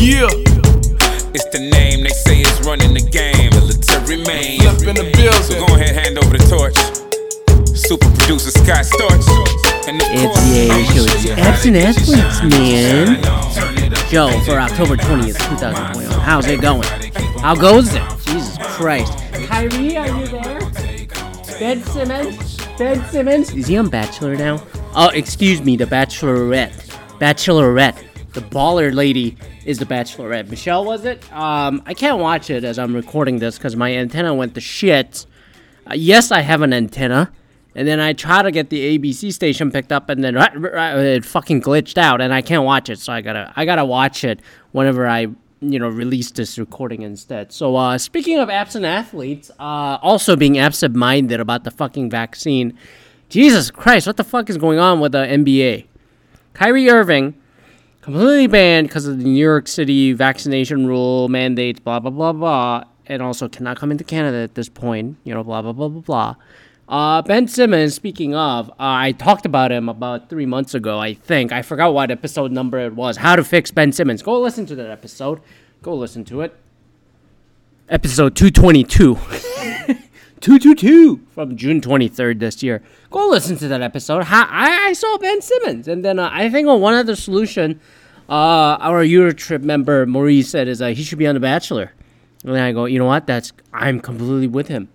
Yeah. It's the name they say is running the game. Military man. Flip in the building. So go ahead, hand over the torch. Super producer Scott Storch. And of It's course, yeah, show it's yeah, Apps and Athletes, man. Turn it up. Show for October 20th, 2021. How's it going? How goes it? Jesus Christ. Kyrie, are you there? Ben Simmons? Ben Simmons? Is he on Bachelor now? Oh, excuse me, the Bachelorette. Bachelorette. The baller lady is the Bachelorette. Michelle, was it? Um, I can't watch it as I'm recording this because my antenna went to shit. Uh, yes, I have an antenna. And then I try to get the ABC station picked up, and then right, right, it fucking glitched out, and I can't watch it. So I gotta, I gotta watch it whenever I, you know, release this recording instead. So uh, speaking of absent athletes, uh, also being absent-minded about the fucking vaccine. Jesus Christ, what the fuck is going on with the NBA? Kyrie Irving completely banned because of the New York City vaccination rule mandates, blah blah blah blah, and also cannot come into Canada at this point. You know, blah blah blah blah blah. Uh, ben Simmons, speaking of, uh, I talked about him about three months ago, I think. I forgot what episode number it was. How to fix Ben Simmons. Go listen to that episode. Go listen to it. Episode 222. 222 from June 23rd this year. Go listen to that episode. I, I saw Ben Simmons. And then uh, I think on one other solution, uh, our Eurotrip member Maurice said is uh, he should be on The Bachelor. And then I go, you know what? That's I'm completely with him.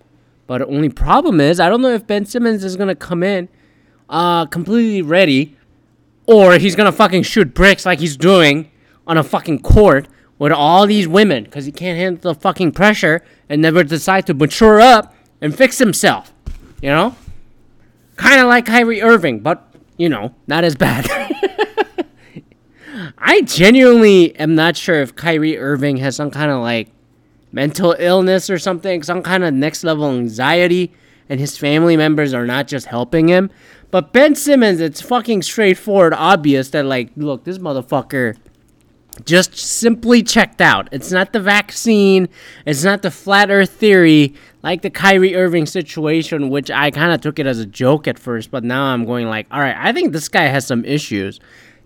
But the only problem is I don't know if Ben Simmons is gonna come in uh completely ready or he's gonna fucking shoot bricks like he's doing on a fucking court with all these women because he can't handle the fucking pressure and never decide to mature up and fix himself. You know? Kind of like Kyrie Irving, but, you know, not as bad. I genuinely am not sure if Kyrie Irving has some kind of like mental illness or something, some kind of next level anxiety, and his family members are not just helping him. But Ben Simmons, it's fucking straightforward, obvious that, like, look, this motherfucker just simply checked out. It's not the vaccine, it's not the flat earth theory, like the Kyrie Irving situation, which I kind of took it as a joke at first, but now I'm going like, all right, I think this guy has some issues.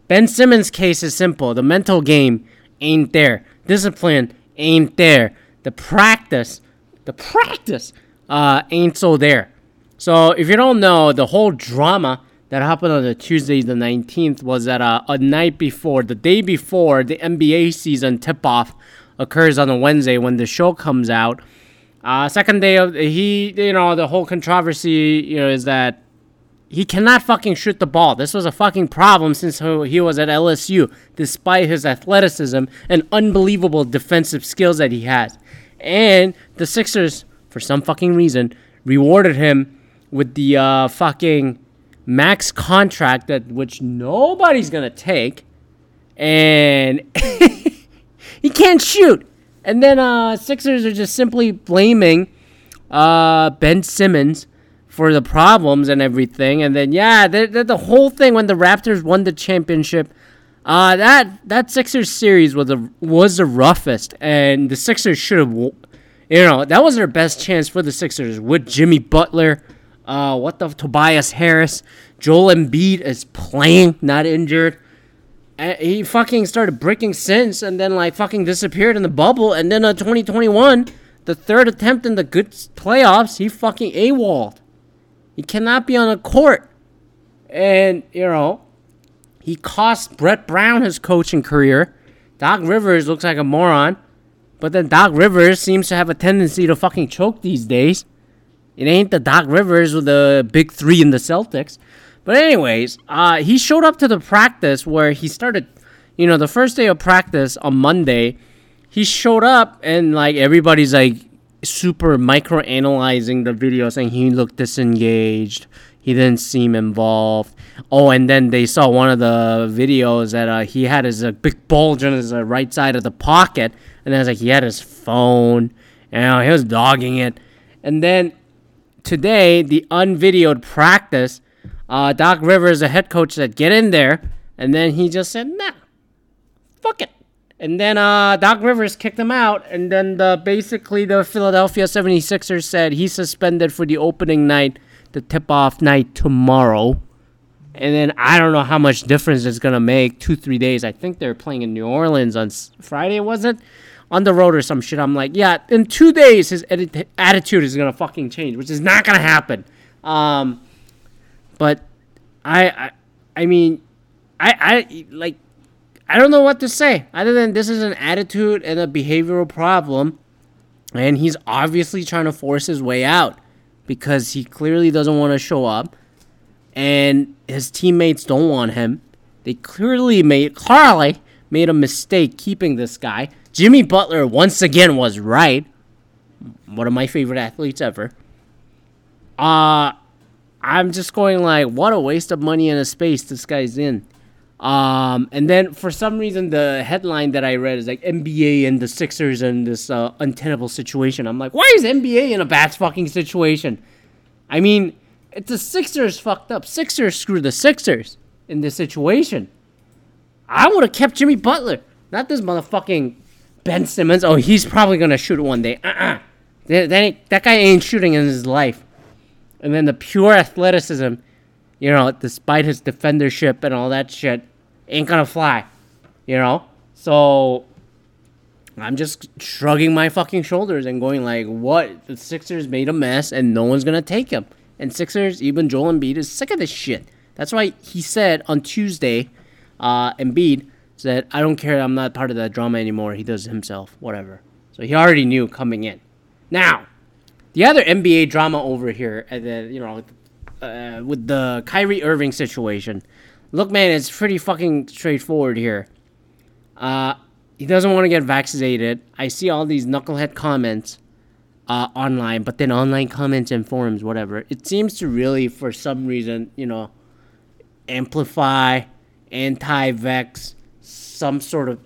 Ben Simmons' case is simple. The mental game ain't there. Discipline ain't there. The practice, the practice, uh, ain't so there. So if you don't know, the whole drama that happened on the Tuesday, the 19th, was that uh, a night before, the day before the NBA season tip-off occurs on a Wednesday when the show comes out. Uh, second day of he, you know, the whole controversy, you know, is that he cannot fucking shoot the ball. This was a fucking problem since he was at LSU, despite his athleticism and unbelievable defensive skills that he has. And the Sixers, for some fucking reason, rewarded him with the uh, fucking max contract that which nobody's gonna take, and he can't shoot. And then uh, Sixers are just simply blaming uh, Ben Simmons for the problems and everything. And then yeah, the, the, the whole thing when the Raptors won the championship, uh, that that Sixers series was the was the roughest, and the Sixers should have, you know, that was their best chance for the Sixers with Jimmy Butler. Uh, what the Tobias Harris, Joel Embiid is playing, not injured. And he fucking started breaking since, and then like fucking disappeared in the bubble. And then uh, 2021, the third attempt in the good playoffs, he fucking AWOLed. He cannot be on a court. And, you know, he cost Brett Brown his coaching career. Doc Rivers looks like a moron. But then Doc Rivers seems to have a tendency to fucking choke these days. It ain't the Doc Rivers with the big three in the Celtics. But anyways, uh, he showed up to the practice where he started, you know, the first day of practice on Monday. He showed up and like everybody's like super micro analyzing the video, saying he looked disengaged. He didn't seem involved. Oh, and then they saw one of the videos that uh, he had his uh, big bulge on his uh, right side of the pocket, and then it's like he had his phone, you know, he was dogging it. And then today, the unvideoed practice, uh, Doc Rivers, the head coach, said, "Get in there," and then he just said, "Nah, fuck it." And then uh, Doc Rivers kicked him out, and then the, basically the Philadelphia 76ers said he's suspended for the opening night, the tip-off night tomorrow. And then I don't know how much difference it's gonna make two three days. I think they're playing in New Orleans on Friday, was it? On the road or some shit. I'm like, yeah, in two days his atti- attitude is gonna fucking change, which is not gonna happen. Um, but I, I, I mean, I, I like, I don't know what to say other than this is an attitude and a behavioral problem, and he's obviously trying to force his way out because he clearly doesn't want to show up, and his teammates don't want him. They clearly made Carly made a mistake keeping this guy. Jimmy Butler once again was right. One of my favorite athletes ever. Uh I'm just going like, what a waste of money and a space this guy's in. Um, and then for some reason, the headline that I read is like NBA and the Sixers and this uh, untenable situation. I'm like, why is NBA in a bad fucking situation? I mean, it's the Sixers fucked up. Sixers screw the Sixers in this situation. I would have kept Jimmy Butler, not this motherfucking Ben Simmons. Oh, he's probably gonna shoot one day. Uh-uh. That, that, that guy ain't shooting in his life and then the pure athleticism, you know, despite his defendership and all that shit, ain't gonna fly, you know. So I'm just shrugging my fucking shoulders and going like, "What? The Sixers made a mess, and no one's gonna take him." And Sixers, even Joel Embiid is sick of this shit. That's why he said on Tuesday, uh, Embiid said, "I don't care. I'm not part of that drama anymore. He does himself, whatever." So he already knew coming in. Now, the other NBA drama over here, then you know, uh, with the Kyrie Irving situation. Look, man, it's pretty fucking straightforward here. Uh, he doesn't want to get vaccinated. I see all these knucklehead comments uh, online, but then online comments and forums, whatever. It seems to really, for some reason, you know, amplify anti-vex, some sort of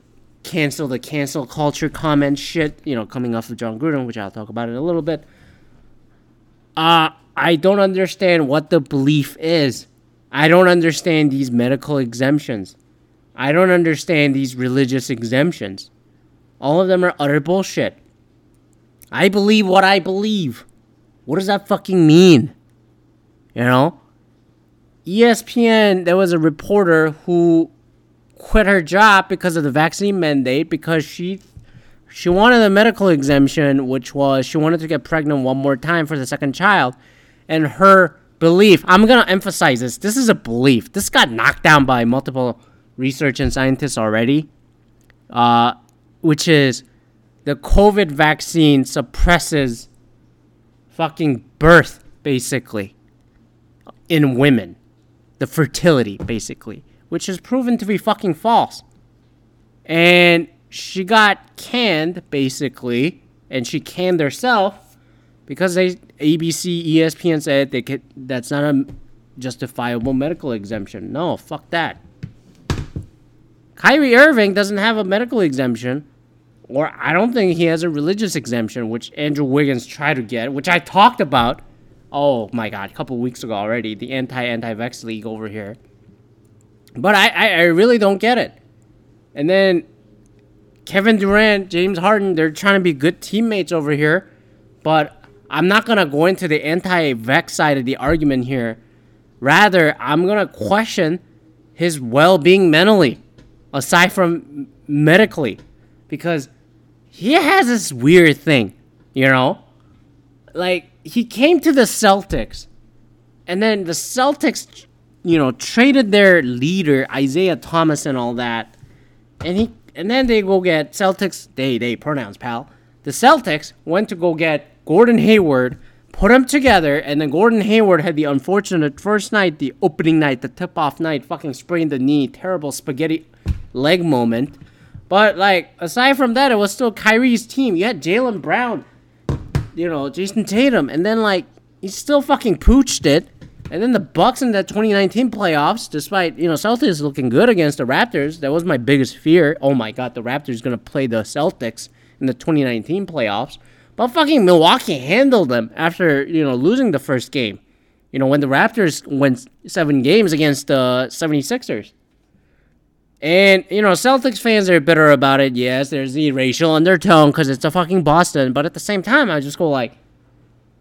cancel the cancel culture comment shit. You know, coming off of Jon Gruden, which I'll talk about in a little bit. Uh, I don't understand what the belief is. I don't understand these medical exemptions. I don't understand these religious exemptions. All of them are utter bullshit. I believe what I believe. What does that fucking mean? You know? ESPN, there was a reporter who quit her job because of the vaccine mandate because she she wanted a medical exemption, which was she wanted to get pregnant one more time for the second child. And her belief, I'm to emphasize this, this is a belief. This got knocked down by multiple research and scientists already, uh, which is the COVID vaccine suppresses fucking birth, basically, in women. The fertility, basically, which is proven to be fucking false and she got canned basically, and she canned herself because they ABC, ESPN said they could, that's not a justifiable medical exemption. No, fuck that. Kyrie Irving doesn't have a medical exemption, or I don't think he has a religious exemption, which Andrew Wiggins tried to get, which I talked about. Oh my god, a couple weeks ago already, the anti anti vex league over here. But I, I, I really don't get it. And then Kevin Durant, James Harden, they're trying to be good teammates over here. But I'm not to go into the anti vex side of the argument here. Rather, I'm to question his well being mentally, aside from medically. Because he has this weird thing, you know? Like, he came to the Celtics, and then the Celtics, you know, traded their leader, Isaiah Thomas, and all that and he and then they go get Celtics. They they pronouns pal. The Celtics went to go get Gordon Hayward, put them together, and then Gordon Hayward had the unfortunate first night, the opening night, the tip off night, fucking sprained the knee, terrible spaghetti leg moment. But like aside from that, it was still Kyrie's team. You had Jaylen Brown, you know, Jayson Tatum, and then like he still fucking pooched it. And then the Bucks in that 2019 playoffs, despite you know Celtics looking good against the Raptors, that was my biggest fear. Oh my god, the Raptors gonna play the Celtics in the 2019 playoffs, but fucking Milwaukee handled them after you know losing the first game. You know when the Raptors went seven games against the 76ers. And you know Celtics fans are bitter about it. Yes, there's the racial undertone because it's a fucking Boston, but at the same time, I just go like,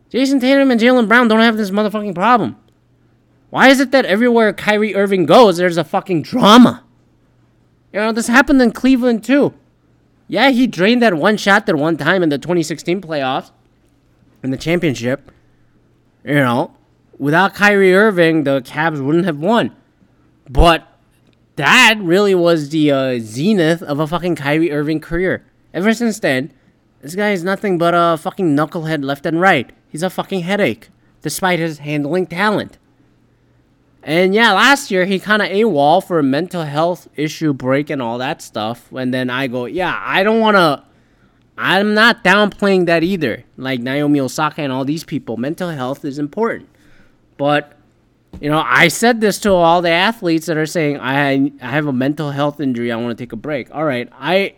Jayson Tatum and Jaylen Brown don't have this motherfucking problem. Why is it that everywhere Kyrie Irving goes, there's a fucking drama? You know, this happened in Cleveland too. Yeah, he drained that one shot that one time in the 2016 playoffs, in the championship. You know, without Kyrie Irving, the Cavs wouldn't have won. But that really was the uh, zenith of a fucking Kyrie Irving career. Ever since then, this guy is nothing but a fucking knucklehead left and right. He's a fucking headache, despite his handling talent. And yeah, last year he kind of a wall for a mental health issue break and all that stuff. And then I go, yeah, I don't want to. I'm not downplaying that either. Like Naomi Osaka and all these people, mental health is important. But, you know, I said this to all the athletes that are saying, I, I have a mental health injury, I want to take a break. All right, I.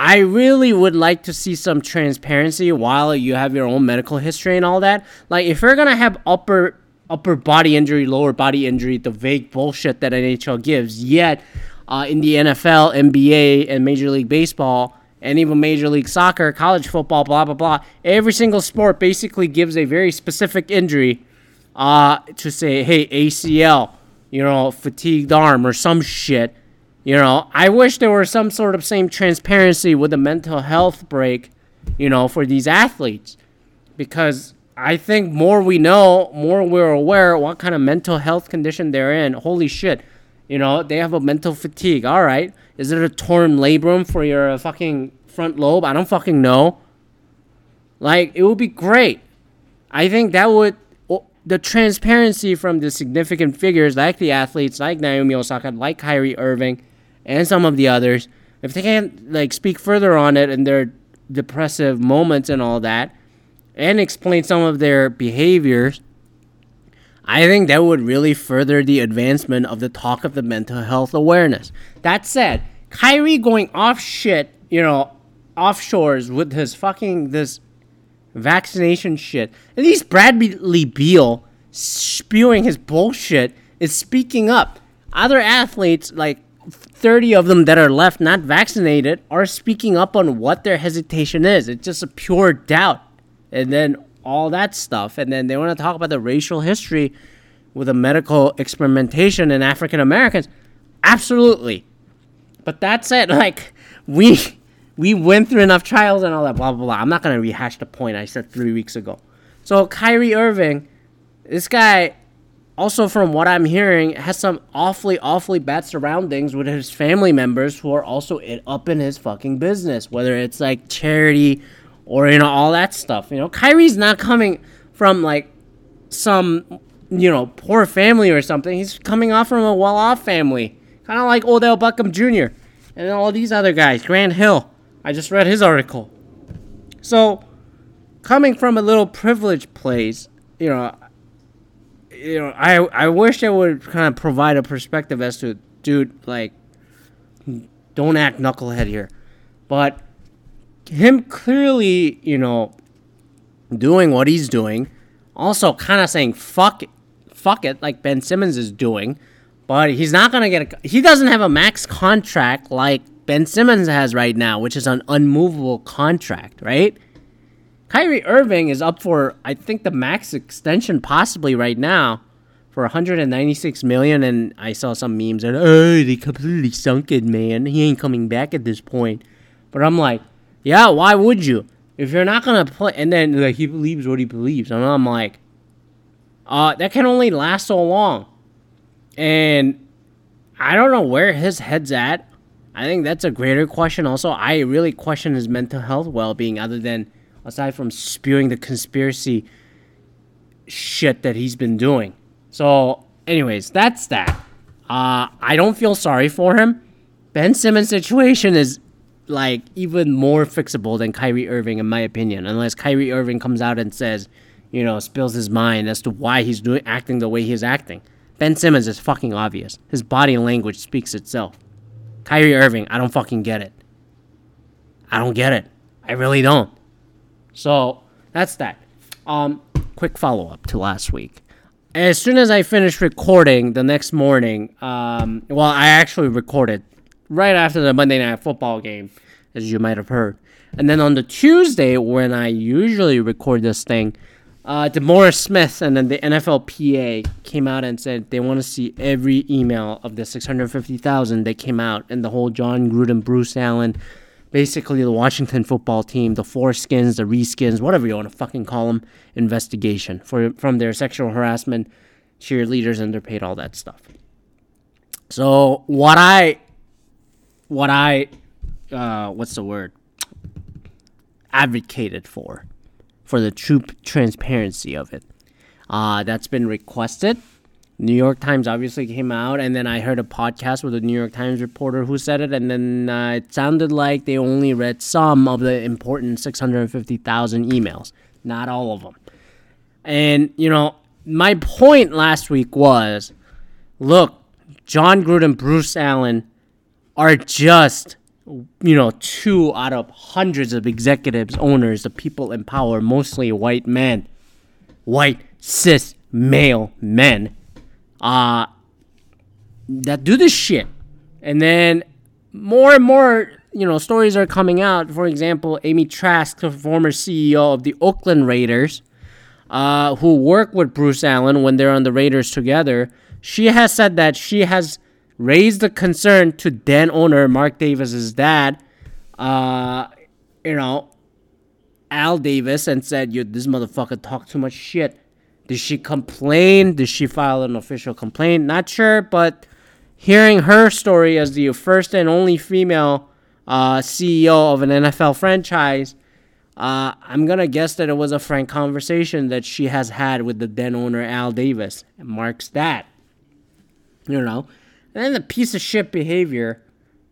I really would like to see some transparency while you have your own medical history and all that. Like, if you're gonna have upper upper body injury, lower body injury, the vague bullshit that NHL gives. Yet, uh, in the NFL, NBA, and Major League Baseball, and even Major League Soccer, college football, blah, blah, blah, every single sport basically gives a very specific injury uh, to say, hey, ACL, you know, fatigued arm or some shit. You know, I wish there were some sort of same transparency with the mental health break, you know, for these athletes. Because I think more we know, more we're aware what kind of mental health condition they're in. Holy shit. You know, they have a mental fatigue. All right. Is it a torn labrum for your fucking front lobe? I don't fucking know. Like, it would be great. I think that would. The transparency from the significant figures like the athletes, like Naomi Osaka, like Kyrie Irving, and some of the others, if they can't like speak further on it and their depressive moments and all that, and explain some of their behaviors, I think that would really further the advancement of the talk of the mental health awareness. That said, Kyrie going off shit, you know, offshores with his fucking this vaccination shit. At least Bradley Beal spewing his bullshit is speaking up. Other athletes, like 30 of them that are left not vaccinated, are speaking up on what their hesitation is. It's just a pure doubt and then all that stuff. And then they want to talk about the racial history with the medical experimentation in African Americans. Absolutely. But that's it. Like, we we went through enough trials and all that, blah, blah, blah. I'm not going to rehash the point I said three weeks ago. So, Kyrie Irving, this guy, also from what I'm hearing, has some awfully, awfully bad surroundings with his family members who are also up in his fucking business, whether it's like charity or you know all that stuff. You know, Kyrie's not coming from like some you know poor family or something. He's coming off from a well-off family, kind of like Odell Beckham Jr. and all these other guys. Grant Hill. I just read his article. So, coming from a little privileged place, you know, you know, I I wish I would kind of provide a perspective as to, dude, like, don't act knucklehead here, but him clearly, you know, doing what he's doing, also kind of saying fuck it, fuck it, like Ben Simmons is doing, but he's not gonna get a. He doesn't have a max contract like Ben Simmons has right now, which is an unmovable contract, right? Kyrie Irving is up for, I think, the max extension possibly right now for 196 million. And I saw some memes that, oh, they completely sunk it, man. He ain't coming back at this point. But I'm like, yeah, why would you? If you're not gonna play, and then like he believes what he believes, and I'm like, uh, that can only last so long, and I don't know where his head's at. I think that's a greater question. Also, I really question his mental health well-being, other than aside from spewing the conspiracy shit that he's been doing. So, anyways, that's that. Uh, I don't feel sorry for him. Ben Simmons' situation is like even more fixable than Kyrie Irving, in my opinion, unless Kyrie Irving comes out and says, you know, spills his mind as to why he's doing acting the way he's acting. Ben Simmons is fucking obvious. His body language speaks itself. Kyrie Irving, I don't fucking get it. I don't get it. I really don't. So that's that. Um, quick follow up to last week. As soon as I finished recording the next morning, um, well, I actually recorded right after the Monday Night Football game, as you might have heard. And then on the Tuesday, when I usually record this thing, uh, DeMaurice Smith and then the NFLPA came out and said they want to see every email of the 650,000 that came out and the whole Jon Gruden, Bruce Allen, basically the Washington football team, the foreskins, the reskins, whatever you want to fucking call them, investigation for from their sexual harassment, cheerleaders, and paid all that stuff. So what I, what I, uh, what's the word? Advocated for, for the true transparency of it. Uh, that's been requested. New York Times obviously came out, and then I heard a podcast with a New York Times reporter who said it, and then uh, it sounded like they only read some of the important 650,000 emails, not all of them. And, you know, my point last week was look, Jon Gruden, Bruce Allen are just, you know, two out of hundreds of executives, owners, the people in power, mostly white men, white, cis, male men, uh, that do this shit. And then more and more, you know, stories are coming out. For example, Amy Trask, the former CEO of the Oakland Raiders, uh, who worked with Bruce Allen when they're on the Raiders together, she has said that she has raised the concern to then owner Mark Davis's dad, uh, you know, Al Davis, and said, "You this motherfucker talk too much shit." Did she complain? Did she file an official complaint? Not sure, but hearing her story as the first and only female uh, CEO of an NFL franchise, uh, I'm gonna guess that it was a frank conversation that she has had with the then owner Al Davis. Marks dad. You know, and then the piece of shit behavior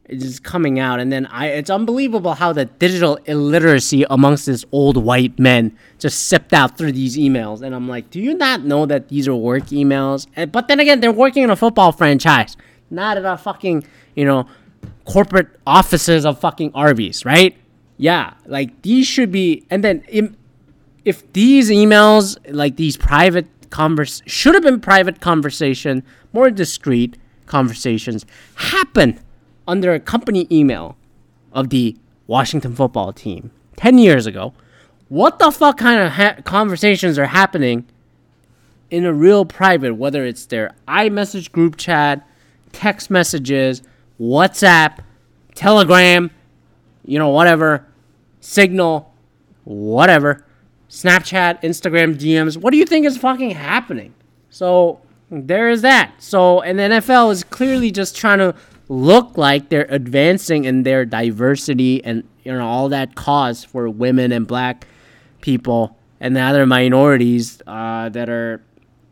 is coming out, and then I it's unbelievable how the digital illiteracy amongst this old white men just sipped out through these emails, and I'm like, do you not know that these are work emails? And, but then again, they're working in a football franchise, not at a fucking you know corporate offices of fucking Arby's, right? Yeah, like these should be, and then if these emails, like these private converse, should have been private conversation, more discreet conversations, happen under a company email of the Washington football team 10 years ago, what the fuck kind of ha- conversations are happening in a real private, whether it's their iMessage group chat, text messages, WhatsApp, Telegram, you know, whatever, Signal, whatever, Snapchat, Instagram DMs. What do you think is fucking happening? So there is that. So, and the NFL is clearly just trying to look like they're advancing in their diversity and you know all that cause for women and black people and the other minorities uh, that are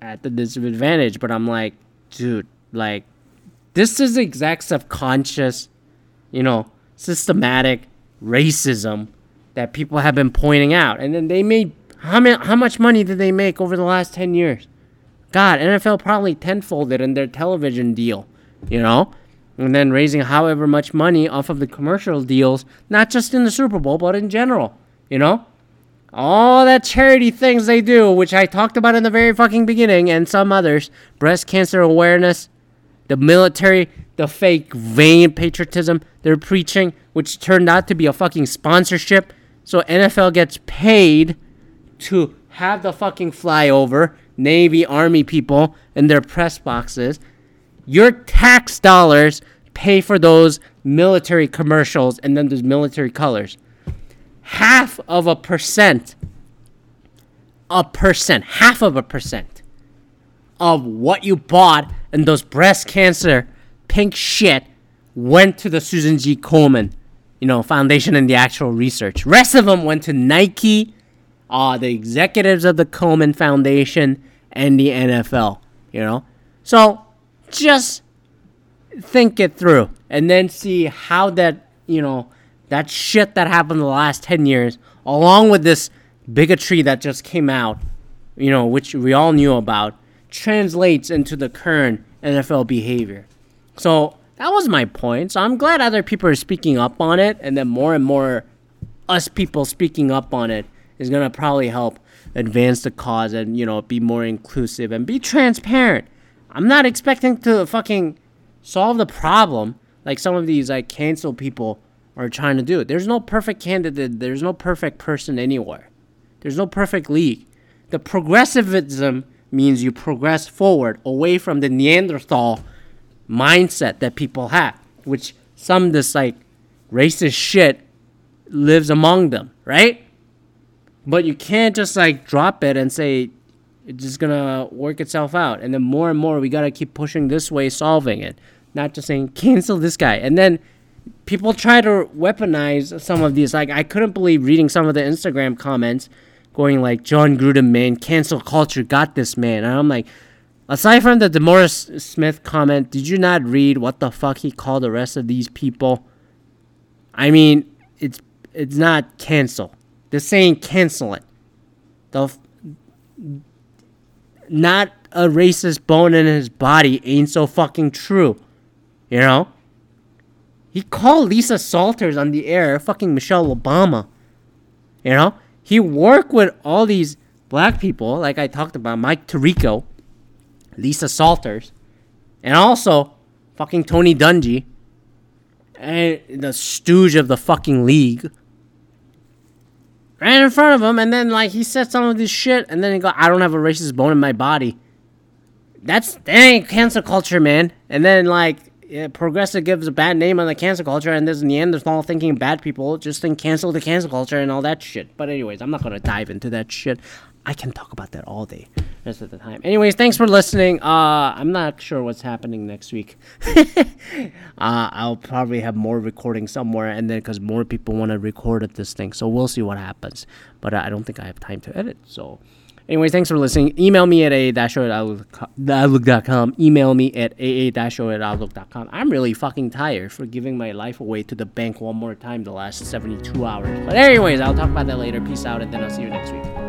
at the disadvantage. But I'm like, dude, like this is exact subconscious, you know, systematic racism that people have been pointing out. And then they made how many, how much money did they make over the last ten years? God, NFL probably tenfolded in their television deal, you know? And then raising however much money off of the commercial deals, not just in the Super Bowl, but in general, you know? All that charity things they do, which I talked about in the very fucking beginning, and some others breast cancer awareness, the military, the fake vain patriotism they're preaching, which turned out to be a fucking sponsorship. So NFL gets paid to have the fucking flyover Navy, Army people in their press boxes. Your tax dollars pay for those military commercials and then those military colors. Half of a percent, a percent, half of a percent of what you bought in those breast cancer pink shit went to the Susan G. Komen, you know, foundation and the actual research. Rest of them went to Nike, uh, the executives of the Komen Foundation, and the NFL, you know? So just think it through and then see how that, you know, that shit that happened the last 10 years, along with this bigotry that just came out, you know, which we all knew about, translates into the current NFL behavior. So that was my point. So I'm glad other people are speaking up on it, and then more and more us people speaking up on it is gonna probably help advance the cause and you know be more inclusive and be transparent. I'm not expecting to fucking solve the problem like some of these like cancel people are trying to do. There's no perfect candidate. There's no perfect person anywhere. There's no perfect league. The progressivism means you progress forward away from the Neanderthal mindset that people have, which some this like racist shit lives among them, right? But you can't just like drop it and say it's just gonna work itself out. And then more and more we gotta keep pushing this way, solving it. Not just saying cancel this guy. And then people try to weaponize some of these. Like I couldn't believe reading some of the Instagram comments going like Jon Gruden man, cancel culture got this man. And I'm like, aside from the DeMaurice Smith comment, did you not read what the fuck he called the rest of these people? I mean, it's it's not cancel. They're saying cancel it. The not a racist bone in his body ain't so fucking true. You know? He called Lisa Salters on the air fucking Michelle Obama. You know? He worked with all these black people, like I talked about, Mike Tirico, Lisa Salters, and also fucking Tony Dungy, and the stooge of the fucking league. Right in front of him, and then like he said some of this shit, and then he go, "I don't have a racist bone in my body." That's that ain't cancel culture, man. And then like yeah, progressive gives a bad name on the cancel culture, and there's Neanderthal thinking bad people just think cancel the cancel culture and all that shit. But anyways, I'm not gonna dive into that shit. I can talk about that all day, rest of the time. Anyways, thanks for listening. Uh, I'm not sure what's happening next week. uh, I'll probably have more recording somewhere, and then because more people want to record at this thing, so we'll see what happens. But uh, I don't think I have time to edit, so. Anyways, thanks for listening. Email me at a dasho at outlook.com. Email me at aa dasho at outlook.com. I'm really fucking tired for giving my life away to the bank one more time the last 72 hours. But anyways, I'll talk about that later. Peace out, and then I'll see you next week.